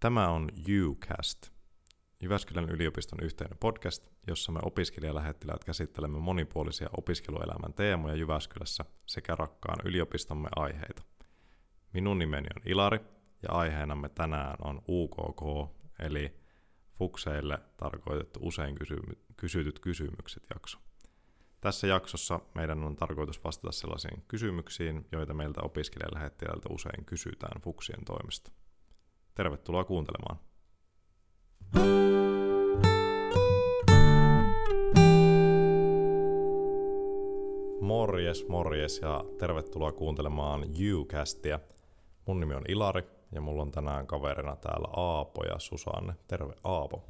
Tämä on UCast, Jyväskylän yliopiston yhteinen podcast, jossa me opiskelijalähettiläät käsittelemme monipuolisia opiskeluelämän teemoja Jyväskylässä sekä rakkaan yliopistomme aiheita. Minun nimeni on Ilari ja aiheenamme tänään on UKK, eli Fukseille tarkoitettu usein kysy- kysytyt kysymykset jakso. Tässä jaksossa meidän on tarkoitus vastata sellaisiin kysymyksiin, joita meiltä opiskelijalähettiläiltä usein kysytään Fuksien toimesta. Tervetuloa kuuntelemaan. Morjes, morjes ja tervetuloa kuuntelemaan Ucastia. Mun nimi on Ilari ja mulla on tänään kaverina täällä Aapo ja Susanne. Terve Aapo.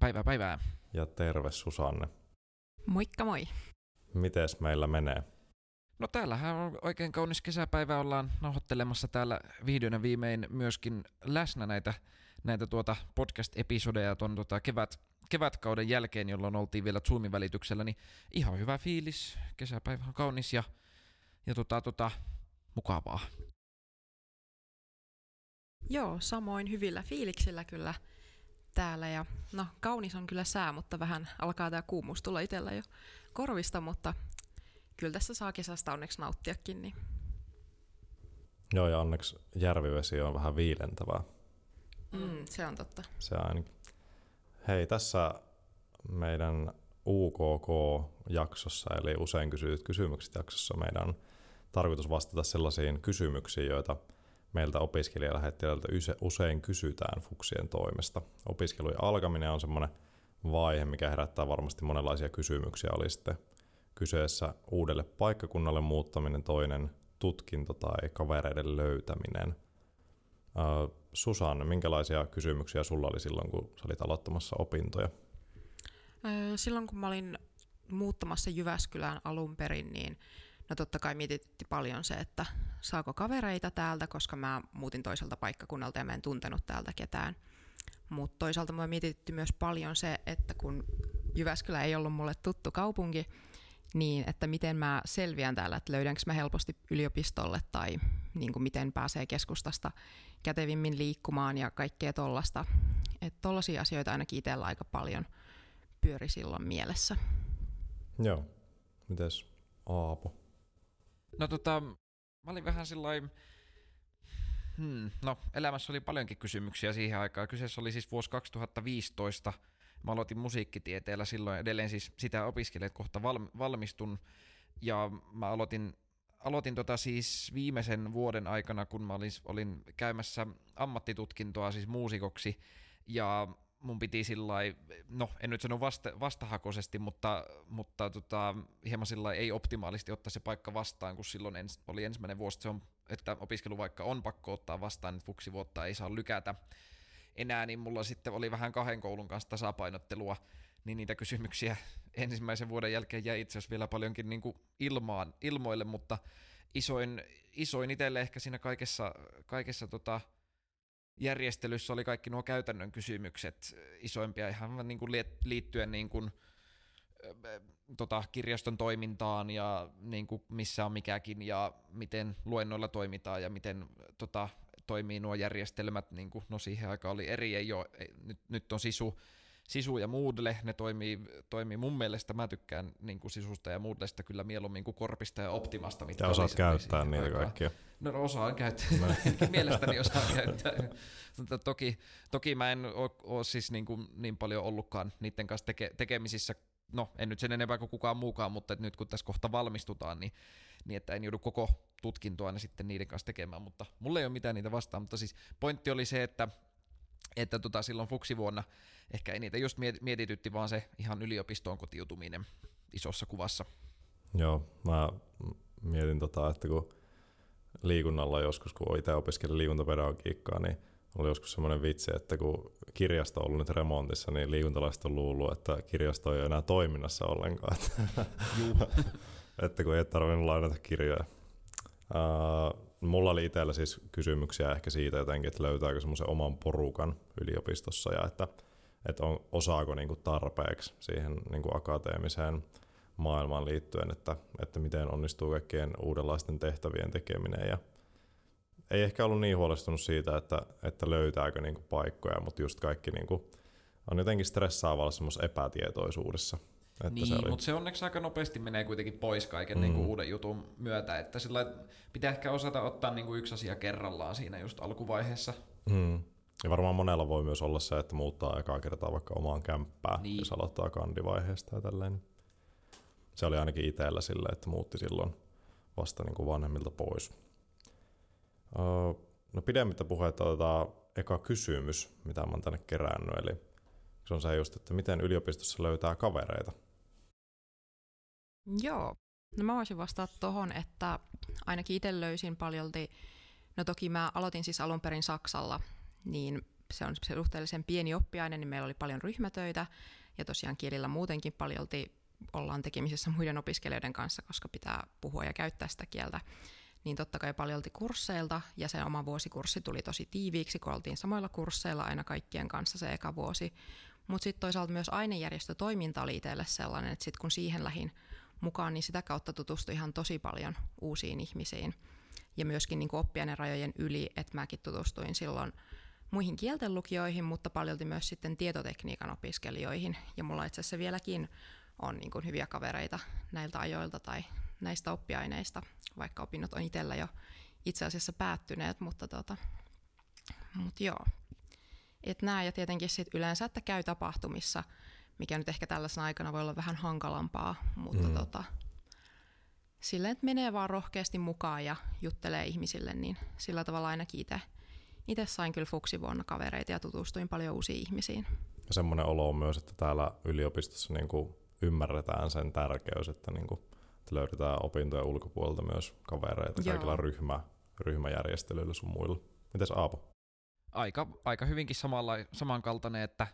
Päivää päivää. Ja terve Susanne. Moikka moi. Mites meillä menee? No täällähän on oikein kaunis kesäpäivä, ollaan nauhoittelemassa täällä vihdoin viimein myöskin läsnä näitä, näitä tuota podcast-episodeja tuon tuota kevät, kevätkauden jälkeen, jolloin oltiin vielä Zoomin välityksellä, niin ihan hyvä fiilis, kesäpäivä on kaunis ja, ja tota, tota, mukavaa. Joo, samoin hyvillä fiiliksillä kyllä täällä ja no kaunis on kyllä sää, mutta vähän alkaa tää kuumuus tulla itsellä jo korvista, mutta kyllä tässä saa kesästä onneksi nauttiakin. Niin. Joo, ja onneksi järvivesi on vähän viilentävää. Mm, se on totta. Se ainakin. Hei, tässä meidän UKK-jaksossa, eli usein kysytyt kysymykset jaksossa, meidän on tarkoitus vastata sellaisiin kysymyksiin, joita meiltä opiskelijalähettiläiltä usein kysytään fuksien toimesta. Opiskelujen alkaminen on semmoinen vaihe, mikä herättää varmasti monenlaisia kysymyksiä. Oli sitten kyseessä uudelle paikkakunnalle muuttaminen, toinen tutkinto tai kavereiden löytäminen. Susanne, minkälaisia kysymyksiä sulla oli silloin, kun sä olit aloittamassa opintoja? Silloin kun mä olin muuttamassa Jyväskylään alun perin, niin no totta kai mietitti paljon se, että saako kavereita täältä, koska mä muutin toiselta paikkakunnalta ja mä en tuntenut täältä ketään. Mutta toisaalta mua mietitti myös paljon se, että kun Jyväskylä ei ollut mulle tuttu kaupunki, niin että miten mä selviän täällä, että löydänkö mä helposti yliopistolle tai niin kuin miten pääsee keskustasta kätevimmin liikkumaan ja kaikkea tollasta. Että tollaisia asioita ainakin itsellä aika paljon pyöri silloin mielessä. Joo. Mites Aapo? No tota, mä olin vähän sellainen, hmm, no elämässä oli paljonkin kysymyksiä siihen aikaan. Kyseessä oli siis vuosi 2015. Mä aloitin musiikkitieteellä silloin edelleen siis sitä opiskelijat kohta valmistun. Ja mä aloitin, aloitin tota siis viimeisen vuoden aikana, kun mä olin, olin käymässä ammattitutkintoa siis muusikoksi. Ja mun piti sillä no en nyt sano vasta, vastahakoisesti, mutta, mutta tota, hieman sillä ei optimaalisti ottaa se paikka vastaan, kun silloin ens, oli ensimmäinen vuosi, se on, että opiskelu vaikka on pakko ottaa vastaan, että vuotta ei saa lykätä enää, niin mulla sitten oli vähän kahden koulun kanssa tasapainottelua, niin niitä kysymyksiä ensimmäisen vuoden jälkeen jäi itse asiassa vielä paljonkin niin kuin ilmaan, ilmoille, mutta isoin, isoin itselle ehkä siinä kaikessa, kaikessa tota, järjestelyssä oli kaikki nuo käytännön kysymykset isoimpia ihan niin kuin liittyen niin kuin, tota, kirjaston toimintaan ja niin kuin missä on mikäkin ja miten luennoilla toimitaan ja miten tota, toimii nuo järjestelmät. Niin kuin, no siihen aikaan oli eri, ei ole, ei, nyt, nyt on sisu, Sisu ja Moodle, ne toimii, toimii mun mielestä, mä tykkään niin kuin Sisusta ja Moodlesta kyllä mieluummin kuin Korpista ja Optimasta. Mitkä ja osaat käyttää niitä aikaa. kaikkia. No, no osaan käyttää, no. mielestäni osaan käyttää. Mutta toki, toki mä en ole, ole siis niin, kuin niin paljon ollutkaan niiden kanssa teke, tekemisissä, no en nyt sen enempää kuin kukaan muukaan, mutta nyt kun tässä kohta valmistutaan, niin, niin että en joudu koko tutkintoa ne sitten niiden kanssa tekemään, mutta mulla ei ole mitään niitä vastaan, mutta siis pointti oli se, että että tota, silloin fuksivuonna ehkä niitä just mietitytti, vaan se ihan yliopistoon kotiutuminen isossa kuvassa. Joo, mä mietin tota, että kun liikunnalla joskus, kun itse opiskelin liikuntapedagogiikkaa, niin oli joskus semmoinen vitsi, että kun kirjasto on ollut nyt remontissa, niin liikuntalaiset on luullut, että kirjasto ei ole enää toiminnassa ollenkaan. että kun ei tarvinnut lainata kirjoja. Uh, mulla oli itsellä siis kysymyksiä ehkä siitä jotenkin, että löytääkö semmoisen oman porukan yliopistossa ja että, että on, osaako niinku tarpeeksi siihen niinku akateemiseen maailmaan liittyen, että, että miten onnistuu kaikkien uudenlaisten tehtävien tekeminen ja ei ehkä ollut niin huolestunut siitä, että, että löytääkö niinku paikkoja, mutta just kaikki niinku, on jotenkin stressaavalla semmoisessa epätietoisuudessa. Että niin, se oli... mutta se onneksi aika nopeasti menee kuitenkin pois kaiken niinku mm. niinku uuden jutun myötä, että sillä pitää ehkä osata ottaa niinku yksi asia kerrallaan siinä just alkuvaiheessa. Mm. Ja varmaan monella voi myös olla se, että muuttaa ekaa kertaa vaikka omaan kämppään, niin. jos aloittaa kandivaiheesta ja tälleen. Se oli ainakin itsellä sille, että muutti silloin vasta niin kuin vanhemmilta pois. No pidemmittä puheita otetaan eka kysymys, mitä mä oon tänne kerännyt. Eli se on se just, että miten yliopistossa löytää kavereita? Joo. No mä voisin vastata tohon, että ainakin itse löysin paljolti, no toki mä aloitin siis alun perin Saksalla, niin se on se suhteellisen pieni oppiaine, niin meillä oli paljon ryhmätöitä, ja tosiaan kielillä muutenkin paljolti ollaan tekemisissä muiden opiskelijoiden kanssa, koska pitää puhua ja käyttää sitä kieltä, niin totta kai paljolti kursseilta, ja se oma vuosikurssi tuli tosi tiiviiksi, kun oltiin samoilla kursseilla aina kaikkien kanssa se eka vuosi. Mutta sitten toisaalta myös ainejärjestötoiminta oli itselle sellainen, että sitten kun siihen lähin mukaan, niin sitä kautta tutustui ihan tosi paljon uusiin ihmisiin. Ja myöskin niin oppiaineen rajojen yli, että mäkin tutustuin silloin muihin kieltenlukijoihin, mutta paljolti myös sitten tietotekniikan opiskelijoihin. Ja mulla itse asiassa vieläkin on niin hyviä kavereita näiltä ajoilta tai näistä oppiaineista, vaikka opinnot on itsellä jo itse asiassa päättyneet, mutta tota, mut joo. Et nää ja tietenkin sit yleensä, että käy tapahtumissa, mikä nyt ehkä tällaisena aikana voi olla vähän hankalampaa, mutta mm. tota, silleen, että menee vaan rohkeasti mukaan ja juttelee ihmisille, niin sillä tavalla ainakin itse itse sain kyllä fuksivuonna kavereita ja tutustuin paljon uusiin ihmisiin. Ja semmoinen olo on myös, että täällä yliopistossa niin kuin ymmärretään sen tärkeys, että, niin kuin, että löydetään opintojen ulkopuolelta myös kavereita Joo. kaikilla ryhmä, ryhmäjärjestelyillä sun muilla. Mites Aapo? Aika, aika hyvinkin samalla, samankaltainen, että,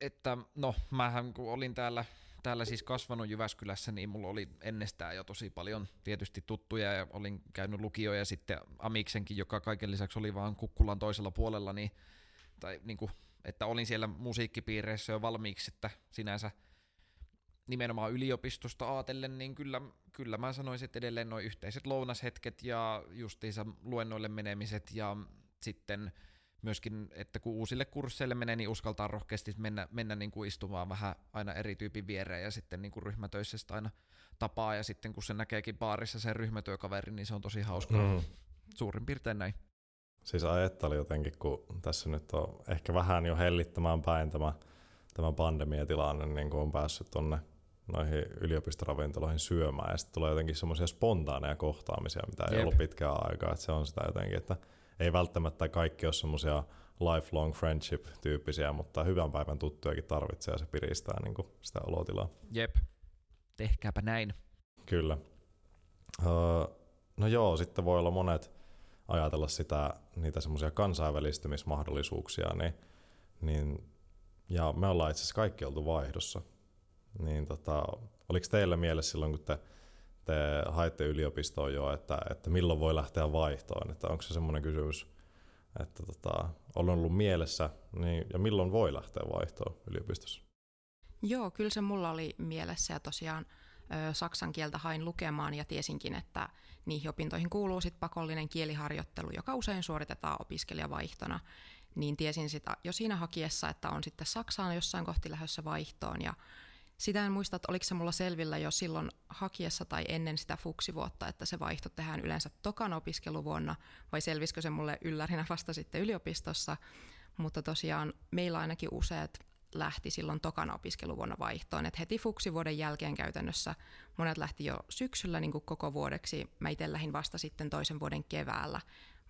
että no mähän kun olin täällä täällä siis kasvanut Jyväskylässä, niin mulla oli ennestään jo tosi paljon tietysti tuttuja ja olin käynyt lukioja sitten Amiksenkin, joka kaiken lisäksi oli vaan Kukkulan toisella puolella, niin, tai niin kuin, että olin siellä musiikkipiireissä jo valmiiksi, että sinänsä nimenomaan yliopistosta ajatellen, niin kyllä, kyllä mä sanoisin, että edelleen nuo yhteiset lounashetket ja justiinsa luennoille menemiset ja sitten myöskin, että kun uusille kursseille menee, niin uskaltaa rohkeasti mennä, mennä niin kuin istumaan vähän aina eri tyypin viereen ja sitten niin kuin ryhmätöissä sitä aina tapaa ja sitten kun se näkeekin baarissa sen ryhmätyökaveri, niin se on tosi hauskaa. Mm. Suurin piirtein näin. Siis ajatteli jotenkin, kun tässä nyt on ehkä vähän jo hellittämään päin tämä, tämä pandemiatilanne, niin kun on päässyt tonne noihin yliopistoravintoloihin syömään ja sitten tulee jotenkin semmoisia spontaaneja kohtaamisia, mitä ei Jep. ollut pitkään aikaa, että se on sitä jotenkin, että ei välttämättä kaikki ole semmoisia lifelong friendship-tyyppisiä, mutta hyvän päivän tuttujakin tarvitsee ja se piristää niin kuin sitä olotilaa. Jep, tehkääpä näin. Kyllä. Uh, no joo, sitten voi olla monet ajatella sitä, niitä semmoisia kansainvälistymismahdollisuuksia, niin, niin, ja me ollaan itse asiassa kaikki oltu vaihdossa. Niin tota, oliko teillä mielessä silloin, kun te te haette yliopistoon jo, että, että milloin voi lähteä vaihtoon, että onko se semmoinen kysymys, että tota, on ollut mielessä, niin, ja milloin voi lähteä vaihtoon yliopistossa? Joo, kyllä se mulla oli mielessä ja tosiaan ö, saksan kieltä hain lukemaan ja tiesinkin, että niihin opintoihin kuuluu sit pakollinen kieliharjoittelu, joka usein suoritetaan opiskelijavaihtona, niin tiesin sitä jo siinä hakiessa, että on sitten Saksaan jossain kohti lähdössä vaihtoon ja sitä en muista, että oliko se mulla selvillä jo silloin hakiessa tai ennen sitä fuksivuotta, että se vaihto tehdään yleensä tokan opiskeluvuonna, vai selvisikö se mulle yllärinä vasta sitten yliopistossa. Mutta tosiaan meillä ainakin useat lähti silloin tokan opiskeluvuonna vaihtoon, että heti fuksivuoden jälkeen käytännössä monet lähti jo syksyllä niin kuin koko vuodeksi. Mä itse lähdin vasta sitten toisen vuoden keväällä,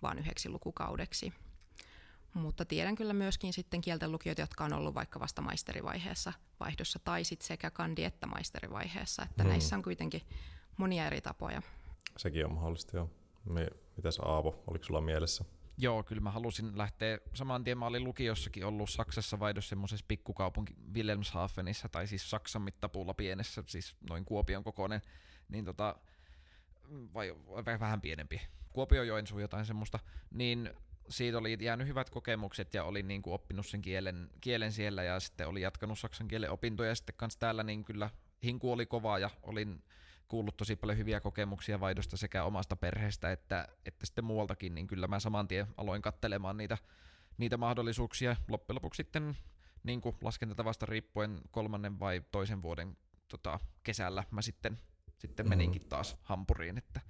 vaan yhdeksi lukukaudeksi. Mutta tiedän kyllä myöskin sitten kielten lukijoita, jotka on ollut vaikka vasta maisterivaiheessa vaihdossa tai sitten sekä kandi- että maisterivaiheessa, että hmm. näissä on kuitenkin monia eri tapoja. Sekin on mahdollista, joo. Mitäs Aavo, oliko sulla mielessä? Joo, kyllä mä halusin lähteä, saman tien mä olin lukiossakin ollut Saksassa vaihdossa semmoisessa pikkukaupunki Wilhelmshavenissa, tai siis Saksan mittapuulla pienessä, siis noin Kuopion kokoinen, niin tota, vai, vai vähän pienempi, Kuopio Joensuu jotain semmoista, niin siitä oli jäänyt hyvät kokemukset ja olin niin kuin oppinut sen kielen, kielen siellä ja sitten oli jatkanut saksan kielen opintoja ja sitten kanssa täällä niin kyllä hinku oli kova ja olin kuullut tosi paljon hyviä kokemuksia vaihdosta sekä omasta perheestä että, että sitten muualtakin, niin kyllä mä saman tien aloin kattelemaan niitä, niitä mahdollisuuksia. Loppujen lopuksi sitten niin kuin laskentatavasta riippuen kolmannen vai toisen vuoden tota, kesällä mä sitten, sitten mm-hmm. meninkin taas Hampuriin, että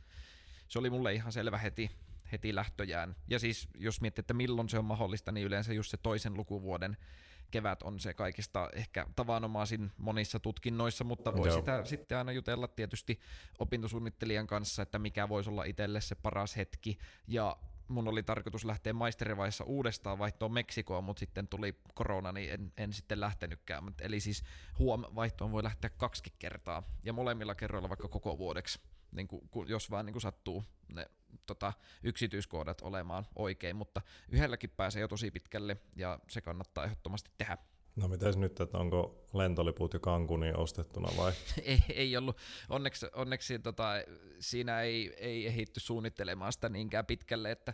se oli mulle ihan selvä heti, heti lähtöjään. Ja siis jos miettii, että milloin se on mahdollista, niin yleensä just se toisen lukuvuoden kevät on se kaikista ehkä tavanomaisin monissa tutkinnoissa, mutta voi Joo. sitä sitten aina jutella tietysti opintosuunnittelijan kanssa, että mikä voisi olla itselle se paras hetki. Ja mun oli tarkoitus lähteä maisterivaiheessa uudestaan vaihtoon Meksikoon, mutta sitten tuli korona, niin en, en sitten lähtenytkään. Eli siis huom vaihtoon voi lähteä kaksi kertaa ja molemmilla kerroilla vaikka koko vuodeksi, niin kuin, jos vaan niin kuin sattuu ne tota, yksityiskohdat olemaan oikein, mutta yhdelläkin pääsee jo tosi pitkälle ja se kannattaa ehdottomasti tehdä. No mitäs nyt, että onko lentoliput jo Cancuniin ostettuna vai? ei, ei ollut. Onneksi, onneksi tota, siinä ei, ei ehitty suunnittelemaan sitä niinkään pitkälle, että,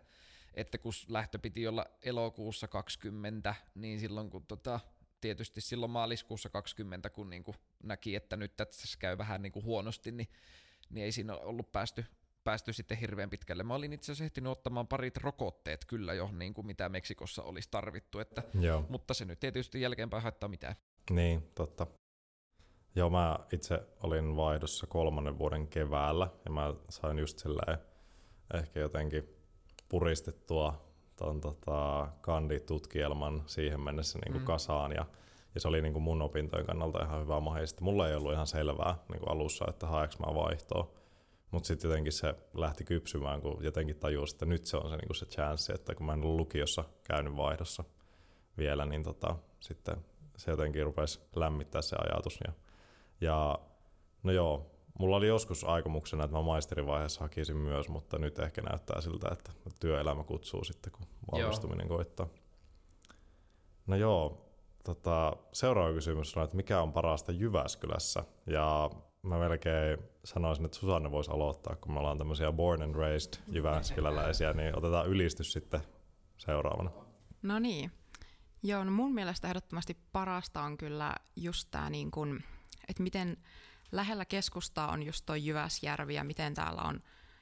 että kun lähtö piti olla elokuussa 20, niin silloin kun tota, tietysti silloin maaliskuussa 20, kun niin kuin näki, että nyt tässä käy vähän niin kuin huonosti, niin, niin ei siinä ollut päästy päästy sitten hirveän pitkälle. Mä olin itse asiassa ehtinyt ottamaan parit rokotteet kyllä jo, niin kuin mitä Meksikossa olisi tarvittu, että, Joo. mutta se nyt tietysti jälkeenpäin haittaa mitään. Niin, totta. Joo, mä itse olin vaihdossa kolmannen vuoden keväällä ja mä sain just silleen ehkä jotenkin puristettua ton tota, kanditutkielman siihen mennessä niin kuin mm. kasaan ja, ja se oli niin kuin mun opintojen kannalta ihan hyvä mahdollista. Mulla ei ollut ihan selvää niin kuin alussa, että haeks mä vaihtoa. Mutta sitten jotenkin se lähti kypsymään, kun jotenkin tajusi, että nyt se on se, niinku se chanssi, että kun mä en ollut lukiossa käynyt vaihdossa vielä, niin tota, sitten se jotenkin rupesi lämmittää se ajatus. Ja, ja no joo, mulla oli joskus aikomuksena, että mä maisterivaiheessa hakisin myös, mutta nyt ehkä näyttää siltä, että työelämä kutsuu sitten, kun valmistuminen joo. koittaa. No joo, tota, seuraava kysymys on, että mikä on parasta Jyväskylässä? Ja mä melkein sanoisin, että Susanne voisi aloittaa, kun me ollaan tämmöisiä born and raised jyväskyläläisiä, niin otetaan ylistys sitten seuraavana. No niin. Joo, no mun mielestä ehdottomasti parasta on kyllä just tämä, niin kun, että miten lähellä keskustaa on just toi Jyväsjärvi ja miten täällä on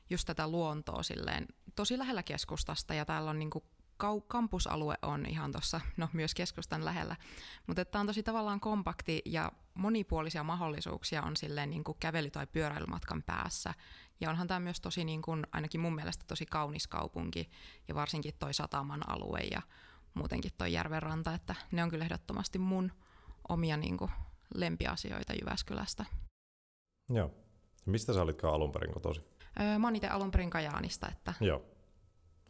just tätä luontoa silleen tosi lähellä keskustasta ja täällä on niin kampusalue on ihan tuossa, no myös keskustan lähellä, mutta tämä on tosi tavallaan kompakti ja monipuolisia mahdollisuuksia on silleen niin kuin kävely- tai pyöräilymatkan päässä. Ja onhan tämä myös tosi, niin kuin, ainakin mun mielestä tosi kaunis kaupunki ja varsinkin toi sataman alue ja muutenkin toi järvenranta, että ne on kyllä ehdottomasti mun omia niin kuin, lempiasioita Jyväskylästä. Joo. Mistä sä olitkaan alun perin kotosi? Öö, mä oon itse alun perin Kajaanista. Että... Joo,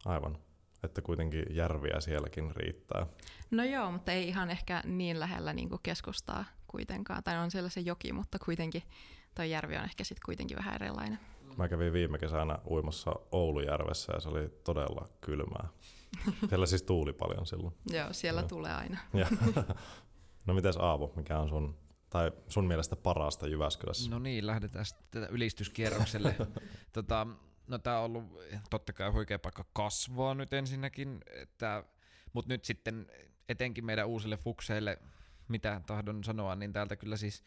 aivan että kuitenkin järviä sielläkin riittää. No joo, mutta ei ihan ehkä niin lähellä niin kuin keskustaa kuitenkaan. Tai on siellä se joki, mutta kuitenkin tuo järvi on ehkä sitten kuitenkin vähän erilainen. Mä kävin viime kesänä uimassa Oulujärvessä ja se oli todella kylmää. Siellä siis tuuli paljon silloin. joo, siellä ja. tulee aina. no mites Aavo, mikä on sun, tai sun mielestä parasta Jyväskylässä? No niin, lähdetään sitten ylistyskierrokselle. tota, No tämä on ollut totta kai huikea paikka kasvaa nyt ensinnäkin, että, mutta nyt sitten etenkin meidän uusille fukseille, mitä tahdon sanoa, niin täältä kyllä siis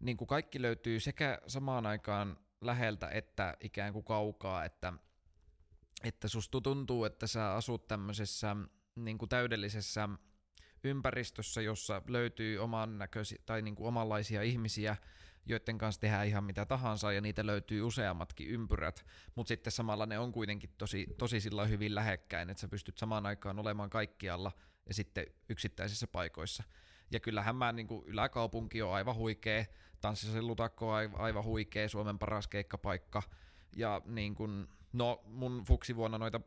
niin kuin kaikki löytyy sekä samaan aikaan läheltä että ikään kuin kaukaa, että, että susta tuntuu, että sä asut tämmöisessä niin kuin täydellisessä ympäristössä, jossa löytyy oman näköisiä tai niin kuin omanlaisia ihmisiä, joiden kanssa tehdään ihan mitä tahansa ja niitä löytyy useammatkin ympyrät, mutta sitten samalla ne on kuitenkin tosi, tosi sillä hyvin lähekkäin, että sä pystyt samaan aikaan olemaan kaikkialla ja sitten yksittäisissä paikoissa. Ja kyllähän mä niin kuin yläkaupunki on aivan huikea, tanssisellutakko on aivan huikea, Suomen paras keikkapaikka. Ja niin kuin, no mun fuksivuonna noita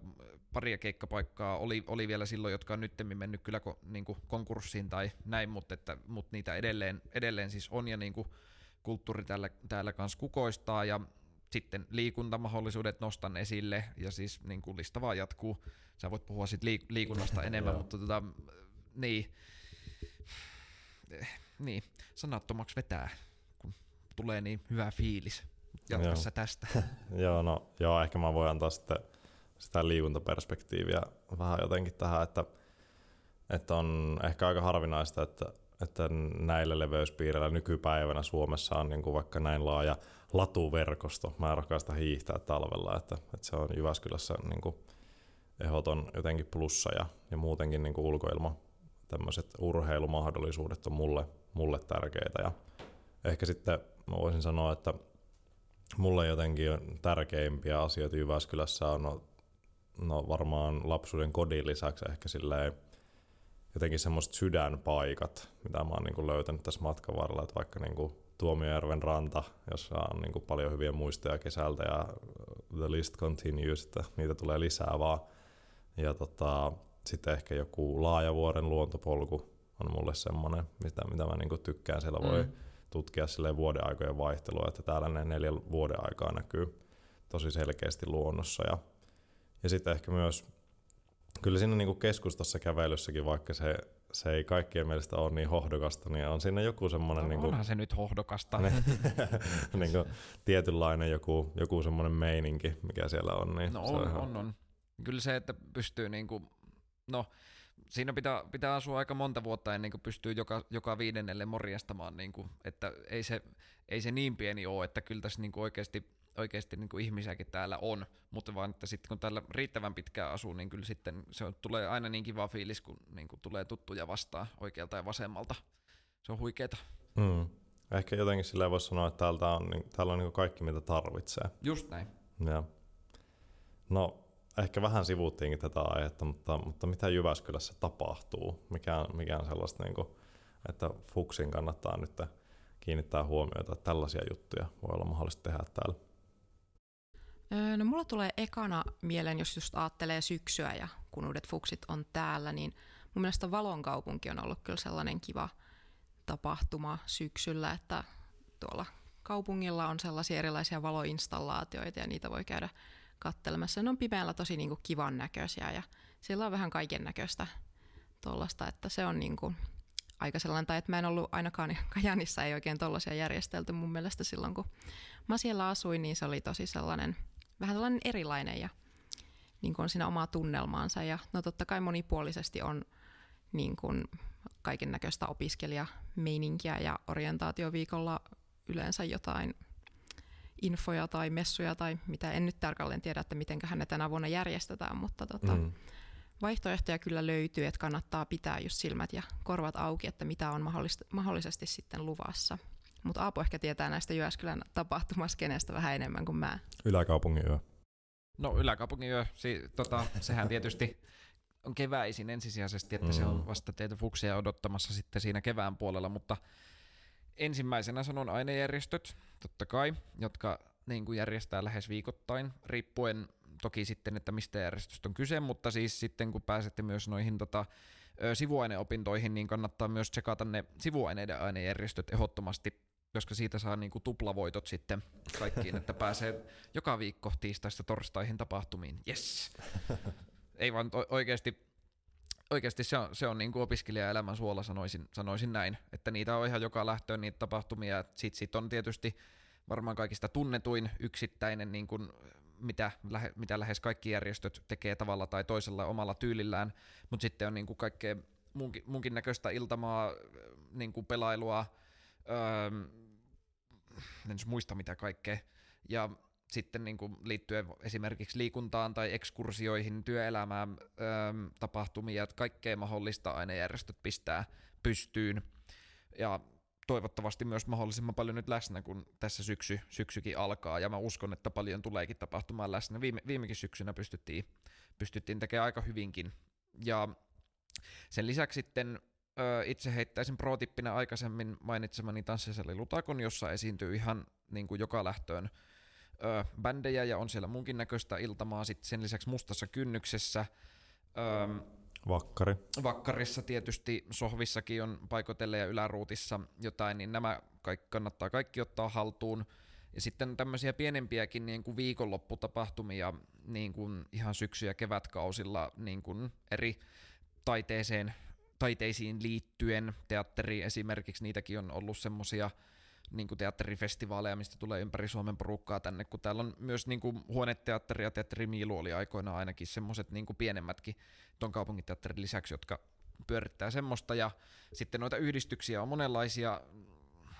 paria keikkapaikkaa oli, oli vielä silloin, jotka on nyt mennyt kyllä ko, niin kuin konkurssiin tai näin, mutta, että, mutta niitä edelleen, edelleen siis on. Ja niin kuin, kulttuuri täällä, täällä kanssa kukoistaa ja sitten liikuntamahdollisuudet nostan esille ja siis niin kuin lista vaan jatkuu. Sä voit puhua sit liik- liikunnasta enemmän, mutta tota, niin, niin, sanattomaksi vetää, kun tulee niin hyvä fiilis. Jatkassa tästä. joo, no joo, ehkä mä voin antaa sitten sitä liikuntaperspektiiviä vähän jotenkin tähän, että, että on ehkä aika harvinaista, että että näillä leveyspiireillä nykypäivänä Suomessa on niin kuin vaikka näin laaja latuverkosto. Mä rakastan hiihtää talvella, että, että se on Jyväskylässä niin kuin ehdoton jotenkin plussa ja, ja muutenkin niin kuin ulkoilma, tämmöiset urheilumahdollisuudet on mulle, mulle tärkeitä. Ja ehkä sitten mä voisin sanoa, että mulle jotenkin tärkeimpiä asioita Jyväskylässä on no, no varmaan lapsuuden kodin lisäksi ehkä silleen jotenkin semmoiset sydänpaikat, mitä mä oon niin löytänyt tässä matkan varrella, että vaikka niin kuin Tuomiojärven ranta, jossa on niin kuin paljon hyviä muistoja kesältä ja the list continues, että niitä tulee lisää vaan. Ja tota, sitten ehkä joku Laajavuoren luontopolku on mulle semmoinen, mitä, mitä mä niin kuin tykkään. Siellä voi mm. tutkia sille vuoden aikojen vaihtelua, että täällä ne neljä vuoden aikaa näkyy tosi selkeästi luonnossa. Ja, ja sitten ehkä myös kyllä siinä niin kuin keskustassa kävelyssäkin, vaikka se, se ei kaikkien mielestä ole niin hohdokasta, niin on siinä joku semmoinen... No, niin kuin, onhan se nyt hohdokasta. niin kuin, tietynlainen joku, joku semmoinen meininki, mikä siellä on. Niin no on, on, on, on. Kyllä se, että pystyy niin kuin, no siinä pitää, pitää asua aika monta vuotta ennen kuin pystyy joka, joka viidennelle morjestamaan, niin kuin, että ei se, ei se niin pieni ole, että kyllä tässä niin kuin oikeasti oikeasti niin kuin ihmisiäkin täällä on, mutta vaan, että sitten kun täällä riittävän pitkään asuu, niin kyllä sitten se on, tulee aina niin kiva fiilis, kun niin kuin tulee tuttuja vastaan oikealta ja vasemmalta. Se on huikeeta. Mm. Ehkä jotenkin sillä voisi sanoa, että täältä on, niin, täällä on niin kaikki, mitä tarvitsee. Just näin. Ja. No, ehkä vähän sivuuttiinkin tätä aihetta, mutta, mutta mitä Jyväskylässä tapahtuu? Mikä on, mikä on sellaista, niin kuin, että Fuksin kannattaa nyt kiinnittää huomiota, että tällaisia juttuja voi olla mahdollista tehdä täällä? No mulla tulee ekana mieleen, jos just ajattelee syksyä ja kun uudet fuksit on täällä, niin mun mielestä Valon kaupunki on ollut kyllä sellainen kiva tapahtuma syksyllä, että tuolla kaupungilla on sellaisia erilaisia valoinstallaatioita ja niitä voi käydä kattelemassa. Ne on pimeällä tosi niin kuin kivan näköisiä ja siellä on vähän kaiken näköistä tuollaista, että se on niin kuin aika sellainen, tai että mä en ollut ainakaan Kajanissa ei oikein tollaisia järjestelty mun mielestä silloin, kun mä siellä asuin, niin se oli tosi sellainen – vähän tällainen erilainen ja niin kuin on siinä omaa tunnelmaansa. Ja no totta kai monipuolisesti on niin kuin kaiken näköistä opiskelijameininkiä ja orientaatioviikolla yleensä jotain infoja tai messuja tai mitä en nyt tarkalleen tiedä, että miten ne tänä vuonna järjestetään, mutta tota, mm. vaihtoehtoja kyllä löytyy, että kannattaa pitää just silmät ja korvat auki, että mitä on mahdollisesti sitten luvassa. Mutta Aapo ehkä tietää näistä Jyväskylän tapahtumaskenestä vähän enemmän kuin mä. Yläkaupungin yö. No yläkaupungin yö, si, tota, sehän tietysti on keväisin ensisijaisesti, että mm. se on mm. vasta teitä fuksia odottamassa sitten siinä kevään puolella, mutta ensimmäisenä sanon ainejärjestöt, totta kai, jotka niin kuin järjestää lähes viikoittain, riippuen toki sitten, että mistä järjestöstä on kyse, mutta siis sitten kun pääsette myös noihin tota, sivuaineopintoihin, niin kannattaa myös tsekata ne sivuaineiden ainejärjestöt ehdottomasti koska siitä saa niinku tuplavoitot sitten kaikkiin, että pääsee joka viikko tiistaista torstaihin tapahtumiin. Yes! Ei vaan oikeasti, oikeasti se on, se on niinku opiskelijaelämän suola, sanoisin, sanoisin näin. Että niitä on ihan joka lähtöön niitä tapahtumia. Sitten sit on tietysti varmaan kaikista tunnetuin yksittäinen, niin mitä, lähe, mitä lähes kaikki järjestöt tekee tavalla tai toisella omalla tyylillään, mutta sitten on niin kuin kaikkea munkin, munkin näköistä iltamaa, niin pelailua, öö, en muista mitä kaikkea. Ja sitten niin kuin liittyen esimerkiksi liikuntaan tai ekskursioihin, työelämään, öö, tapahtumia, että kaikkea mahdollista ainejärjestöt pistää pystyyn. Ja toivottavasti myös mahdollisimman paljon nyt läsnä, kun tässä syksy, syksykin alkaa, ja mä uskon, että paljon tuleekin tapahtumaan läsnä. Viime, viimekin syksynä pystyttiin, pystyttiin tekemään aika hyvinkin. Ja sen lisäksi sitten itse heittäisin pro-tippinä aikaisemmin mainitsemani tanssisali Lutakon, jossa esiintyy ihan niin kuin joka lähtöön ö, bändejä ja on siellä munkin näköistä iltamaa. Sitten sen lisäksi Mustassa kynnyksessä. Ö, Vakkari. Vakkarissa tietysti, sohvissakin on paikotelle ja yläruutissa jotain, niin nämä kaikki, kannattaa kaikki ottaa haltuun. Ja sitten tämmöisiä pienempiäkin niin kuin viikonlopputapahtumia niin kuin ihan syksy- ja kevätkausilla niin kuin eri taiteeseen taiteisiin liittyen, teatteri esimerkiksi, niitäkin on ollut semmoisia niin kuin teatterifestivaaleja, mistä tulee ympäri Suomen porukkaa tänne, kun täällä on myös niin kuin huoneteatteri ja teatteri Miilu oli aikoinaan ainakin semmoiset niin pienemmätkin ton kaupunginteatterin lisäksi, jotka pyörittää semmoista, ja sitten noita yhdistyksiä on monenlaisia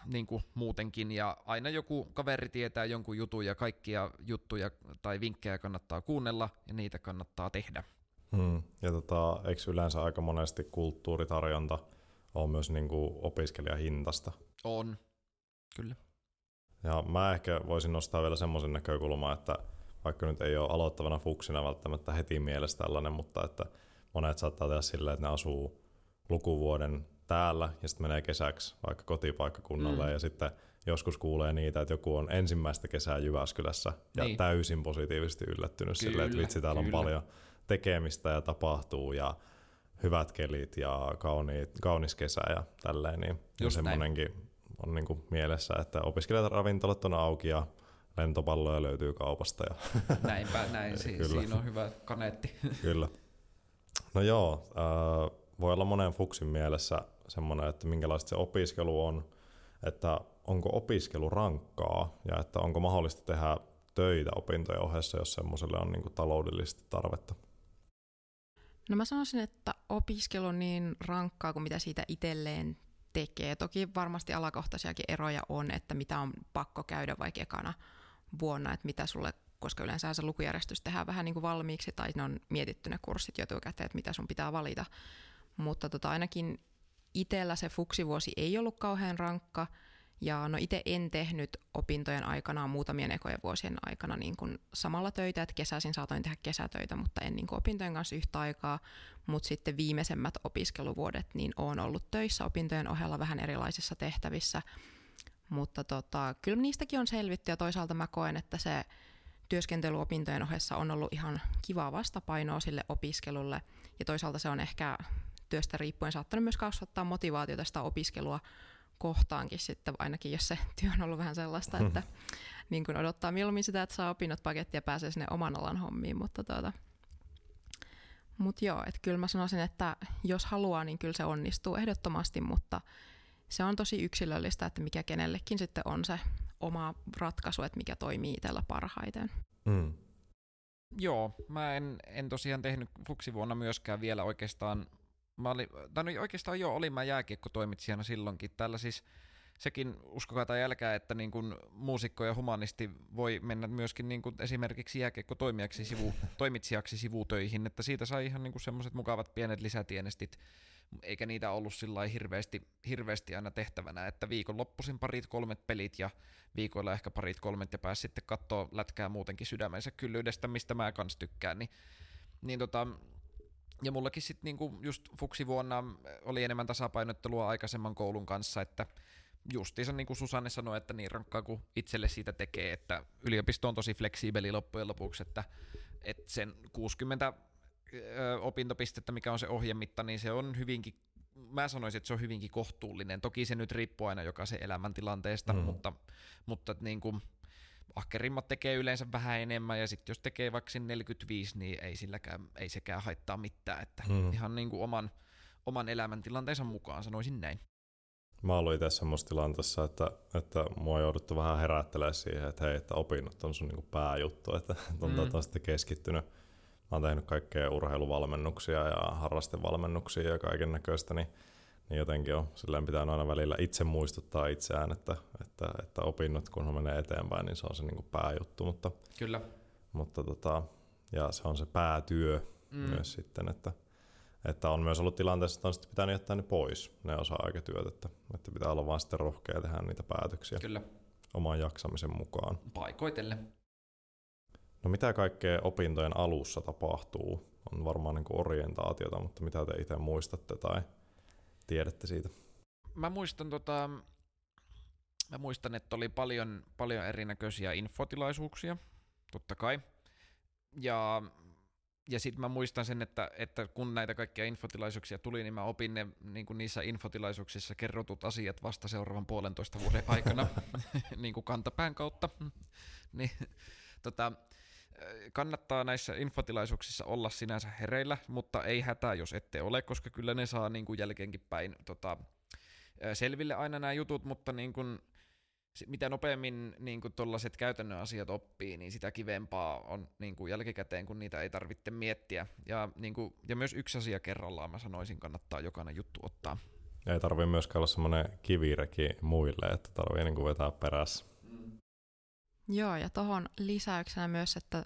niin kuin muutenkin, ja aina joku kaveri tietää jonkun jutun, ja kaikkia juttuja tai vinkkejä kannattaa kuunnella, ja niitä kannattaa tehdä. Hmm. Ja tota, eikö yleensä aika monesti kulttuuritarjonta on myös niin kuin opiskelijahintasta? On, kyllä. Ja mä ehkä voisin nostaa vielä semmoisen näkökulman, että vaikka nyt ei ole aloittavana fuksina välttämättä heti mielessä tällainen, mutta että monet saattaa tehdä silleen, että ne asuu lukuvuoden täällä ja sitten menee kesäksi vaikka kotipaikkakunnalle mm. ja sitten joskus kuulee niitä, että joku on ensimmäistä kesää Jyväskylässä ja niin. täysin positiivisesti yllättynyt kyllä, silleen, että vitsi täällä kyllä. on paljon tekemistä ja tapahtuu ja hyvät kelit ja kauniit, kaunis kesä ja tälleen, niin Just semmoinenkin on niin kuin mielessä, että opiskelijat ravintolat on auki ja lentopalloja löytyy kaupasta. Ja Näinpä, näin. Si- Kyllä. Siinä on hyvä kaneetti. Kyllä. No joo, äh, voi olla monen fuksin mielessä semmoinen, että minkälaista se opiskelu on, että onko opiskelu rankkaa ja että onko mahdollista tehdä töitä opintojen ohessa, jos semmoiselle on niin taloudellisesti tarvetta. No mä sanoisin, että opiskelu on niin rankkaa kuin mitä siitä itselleen tekee. Toki varmasti alakohtaisiakin eroja on, että mitä on pakko käydä vaikka ekana vuonna, että mitä sulle, koska yleensä se lukujärjestys tehdään vähän niin kuin valmiiksi tai ne on mietitty ne kurssit jo etukäteen, että mitä sun pitää valita. Mutta tota, ainakin itsellä se fuksivuosi ei ollut kauhean rankka, ja no itse en tehnyt opintojen aikana muutamien ekojen vuosien aikana niin kuin samalla töitä, että kesäisin saatoin tehdä kesätöitä, mutta en niin kuin opintojen kanssa yhtä aikaa. Mutta sitten viimeisemmät opiskeluvuodet niin olen ollut töissä opintojen ohella vähän erilaisissa tehtävissä. Mutta tota, kyllä niistäkin on selvitty ja toisaalta mä koen, että se työskentely opintojen ohessa on ollut ihan kivaa vastapainoa sille opiskelulle. Ja toisaalta se on ehkä työstä riippuen saattanut myös kasvattaa motivaatiota sitä opiskelua kohtaankin sitten, ainakin jos se työ on ollut vähän sellaista, että niin kuin odottaa mieluummin sitä, että saa opinnot pakettia ja pääsee sinne oman alan hommiin, mutta tuota, mut joo, että kyllä mä sanoisin, että jos haluaa, niin kyllä se onnistuu ehdottomasti, mutta se on tosi yksilöllistä, että mikä kenellekin sitten on se oma ratkaisu, että mikä toimii itsellä parhaiten. Mm. Joo, mä en, en tosiaan tehnyt fuksivuonna myöskään vielä oikeastaan Mä olin, tai no oikeastaan joo, olin mä jääkiekkotoimitsijana silloinkin. Tällä siis sekin uskokaa tai jälkää, että niin kuin muusikko ja humanisti voi mennä myöskin niin kuin esimerkiksi jääkiekkotoimijaksi sivu, toimitsijaksi sivutöihin, että siitä sai ihan niin semmoiset mukavat pienet lisätienestit, eikä niitä ollut sillä hirveästi, hirveästi aina tehtävänä, että viikonloppuisin parit kolmet pelit ja viikoilla ehkä parit kolmet ja pääsi sitten katsoa lätkää muutenkin sydämensä kyllyydestä, mistä mä kans tykkään, niin, niin tota, ja mullakin sitten niinku just fuksivuonna oli enemmän tasapainottelua aikaisemman koulun kanssa, että justiinsa niin kuin Susanne sanoi, että niin rankkaa kuin itselle siitä tekee, että yliopisto on tosi fleksiibeli loppujen lopuksi, että, että sen 60 ö, opintopistettä, mikä on se ohjemitta, niin se on hyvinkin, mä sanoisin, että se on hyvinkin kohtuullinen. Toki se nyt riippuu aina jokaisen elämäntilanteesta, mm. mutta, mutta niin kuin, ahkerimmat tekee yleensä vähän enemmän, ja sitten jos tekee vaikka 45, niin ei, silläkään, ei sekään haittaa mitään, että mm. ihan niin kuin oman, oman elämäntilanteensa mukaan sanoisin näin. Mä olin itse semmoisessa tilanteessa, että, että mua on jouduttu vähän herättelemään siihen, että hei, että opinnot on sun niinku pääjuttu, että on mm. tota sitten keskittynyt. Mä oon tehnyt kaikkea urheiluvalmennuksia ja harrastevalmennuksia ja kaiken näköistä, niin niin jotenkin on, silleen pitää aina välillä itse muistuttaa itseään, että, että, että opinnot kun menee eteenpäin, niin se on se niin kuin pääjuttu. Mutta, Kyllä. Mutta tota, ja se on se päätyö mm. myös sitten, että, että on myös ollut tilanteessa, että on sitten pitänyt jättää ne pois, ne osa-aikatyöt, että, että pitää olla vaan sitten rohkea tehdä niitä päätöksiä Kyllä. oman jaksamisen mukaan. Paikoitelle. No mitä kaikkea opintojen alussa tapahtuu? On varmaan niin kuin orientaatiota, mutta mitä te itse muistatte tai tiedätte siitä? Mä muistan, tota, mä muistan että oli paljon, paljon erinäköisiä infotilaisuuksia, totta kai. Ja, ja sitten mä muistan sen, että, että kun näitä kaikkia infotilaisuuksia tuli, niin mä opin ne niin kuin niissä infotilaisuuksissa kerrotut asiat vasta seuraavan puolentoista vuoden aikana niin kuin kantapään kautta. niin, tota, kannattaa näissä infotilaisuuksissa olla sinänsä hereillä, mutta ei hätää, jos ette ole, koska kyllä ne saa niin kuin jälkeenkin päin tota, selville aina nämä jutut, mutta niin kuin, mitä nopeammin niin tuollaiset käytännön asiat oppii, niin sitä kivempaa on niin kuin jälkikäteen, kun niitä ei tarvitse miettiä. Ja, niin kuin, ja myös yksi asia kerrallaan, mä sanoisin, kannattaa jokainen juttu ottaa. Ei tarvitse myöskään olla semmoinen kivireki muille, että tarvii niin kuin vetää perässä. Joo, ja tuohon lisäyksenä myös, että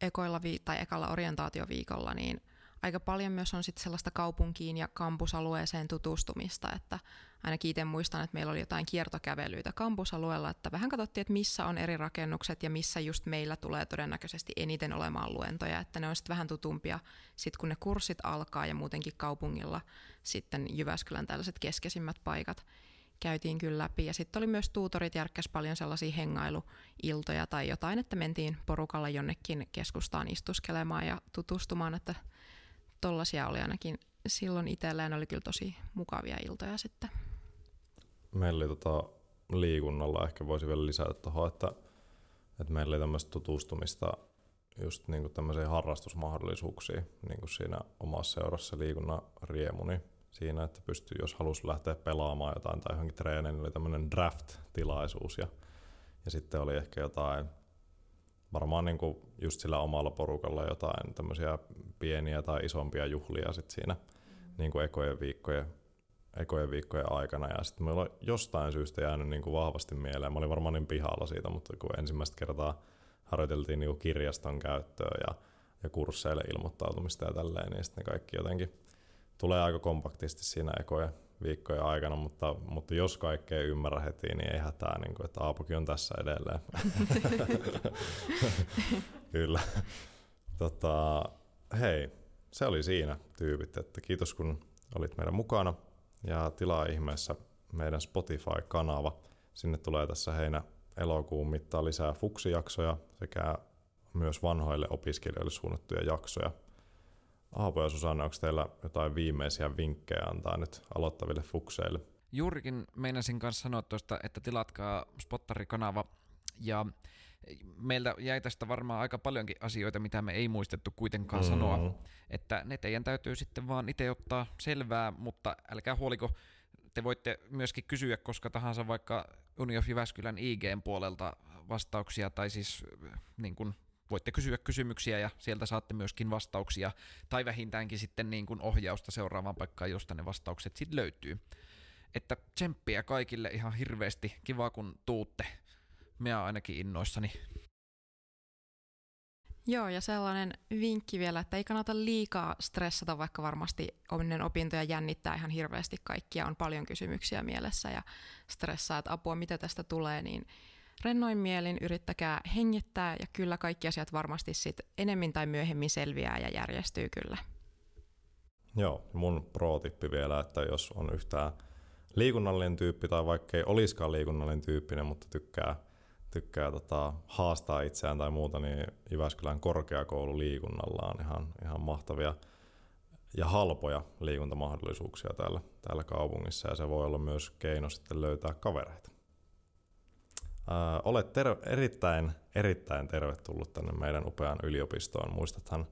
ekoilla vi- tai ekalla orientaatioviikolla, niin aika paljon myös on sit sellaista kaupunkiin ja kampusalueeseen tutustumista, että ainakin itse muistan, että meillä oli jotain kiertokävelyitä kampusalueella, että vähän katsottiin, että missä on eri rakennukset ja missä just meillä tulee todennäköisesti eniten olemaan luentoja, että ne on sitten vähän tutumpia sitten kun ne kurssit alkaa ja muutenkin kaupungilla sitten Jyväskylän tällaiset keskeisimmät paikat käytiin kyllä läpi. Ja sitten oli myös tuutorit järkkäs paljon sellaisia hengailuiltoja tai jotain, että mentiin porukalla jonnekin keskustaan istuskelemaan ja tutustumaan, että tollaisia oli ainakin silloin itselleen oli kyllä tosi mukavia iltoja sitten. Meillä oli tota liikunnalla, ehkä voisi vielä lisätä tuohon, että, että meillä oli tämmöistä tutustumista just niin kuin tämmöisiä harrastusmahdollisuuksia niin kuin siinä omassa seurassa liikunnan riemu, niin siinä, että pystyy, jos halusi lähteä pelaamaan jotain tai johonkin treeneen, niin oli tämmöinen draft-tilaisuus ja, ja sitten oli ehkä jotain, varmaan niin kuin just sillä omalla porukalla jotain tämmöisiä pieniä tai isompia juhlia sit siinä mm. niin kuin ekojen viikkojen ekojen viikkojen aikana ja sitten meillä on jostain syystä jäänyt niin kuin vahvasti mieleen. Mä olin varmaan niin pihalla siitä, mutta kun ensimmäistä kertaa harjoiteltiin niin kuin kirjaston käyttöä ja, ja kursseille ilmoittautumista ja tälleen, niin sitten ne kaikki jotenkin tulee aika kompaktisti siinä ekojen viikkojen aikana, mutta, mutta jos kaikkea ymmärrä heti, niin ei hätää, niin kuin, että Aapokin on tässä edelleen. Kyllä. Tota, hei, se oli siinä tyypit, että kiitos kun olit meidän mukana ja tilaa ihmeessä meidän Spotify-kanava. Sinne tulee tässä heinä elokuun mittaan lisää fuksijaksoja sekä myös vanhoille opiskelijoille suunnattuja jaksoja. Aapo ja Susanne, onko teillä jotain viimeisiä vinkkejä antaa nyt aloittaville fukseille? Juurikin meinasin kanssa sanoa tuosta, että tilatkaa Spottari-kanava ja meiltä jäi tästä varmaan aika paljonkin asioita, mitä me ei muistettu kuitenkaan mm-hmm. sanoa. Että ne teidän täytyy sitten vaan itse ottaa selvää, mutta älkää huoliko, te voitte myöskin kysyä koska tahansa vaikka Uniof Jyväskylän IGn puolelta vastauksia, tai siis niin kuin, voitte kysyä kysymyksiä ja sieltä saatte myöskin vastauksia, tai vähintäänkin sitten niin kuin ohjausta seuraavaan paikkaan, josta ne vastaukset sitten löytyy. Että tsemppiä kaikille ihan hirveästi, kiva kun tuutte minä ainakin innoissani. Joo, ja sellainen vinkki vielä, että ei kannata liikaa stressata, vaikka varmasti ennen opintoja jännittää ihan hirveästi kaikkia, on paljon kysymyksiä mielessä ja stressaa, että apua, mitä tästä tulee, niin rennoin mielin yrittäkää hengittää ja kyllä kaikki asiat varmasti sit enemmän tai myöhemmin selviää ja järjestyy kyllä. Joo, mun pro-tippi vielä, että jos on yhtään liikunnallinen tyyppi tai vaikka ei olisikaan liikunnallinen tyyppinen, mutta tykkää tykkää tota, haastaa itseään tai muuta, niin Jyväskylän korkeakoululiikunnalla on ihan, ihan mahtavia ja halpoja liikuntamahdollisuuksia täällä, täällä kaupungissa ja se voi olla myös keino sitten löytää kavereita. Ää, olet ter- erittäin, erittäin tervetullut tänne meidän upeaan yliopistoon. Muistathan,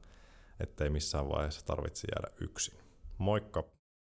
ettei missään vaiheessa tarvitse jäädä yksin. Moikka!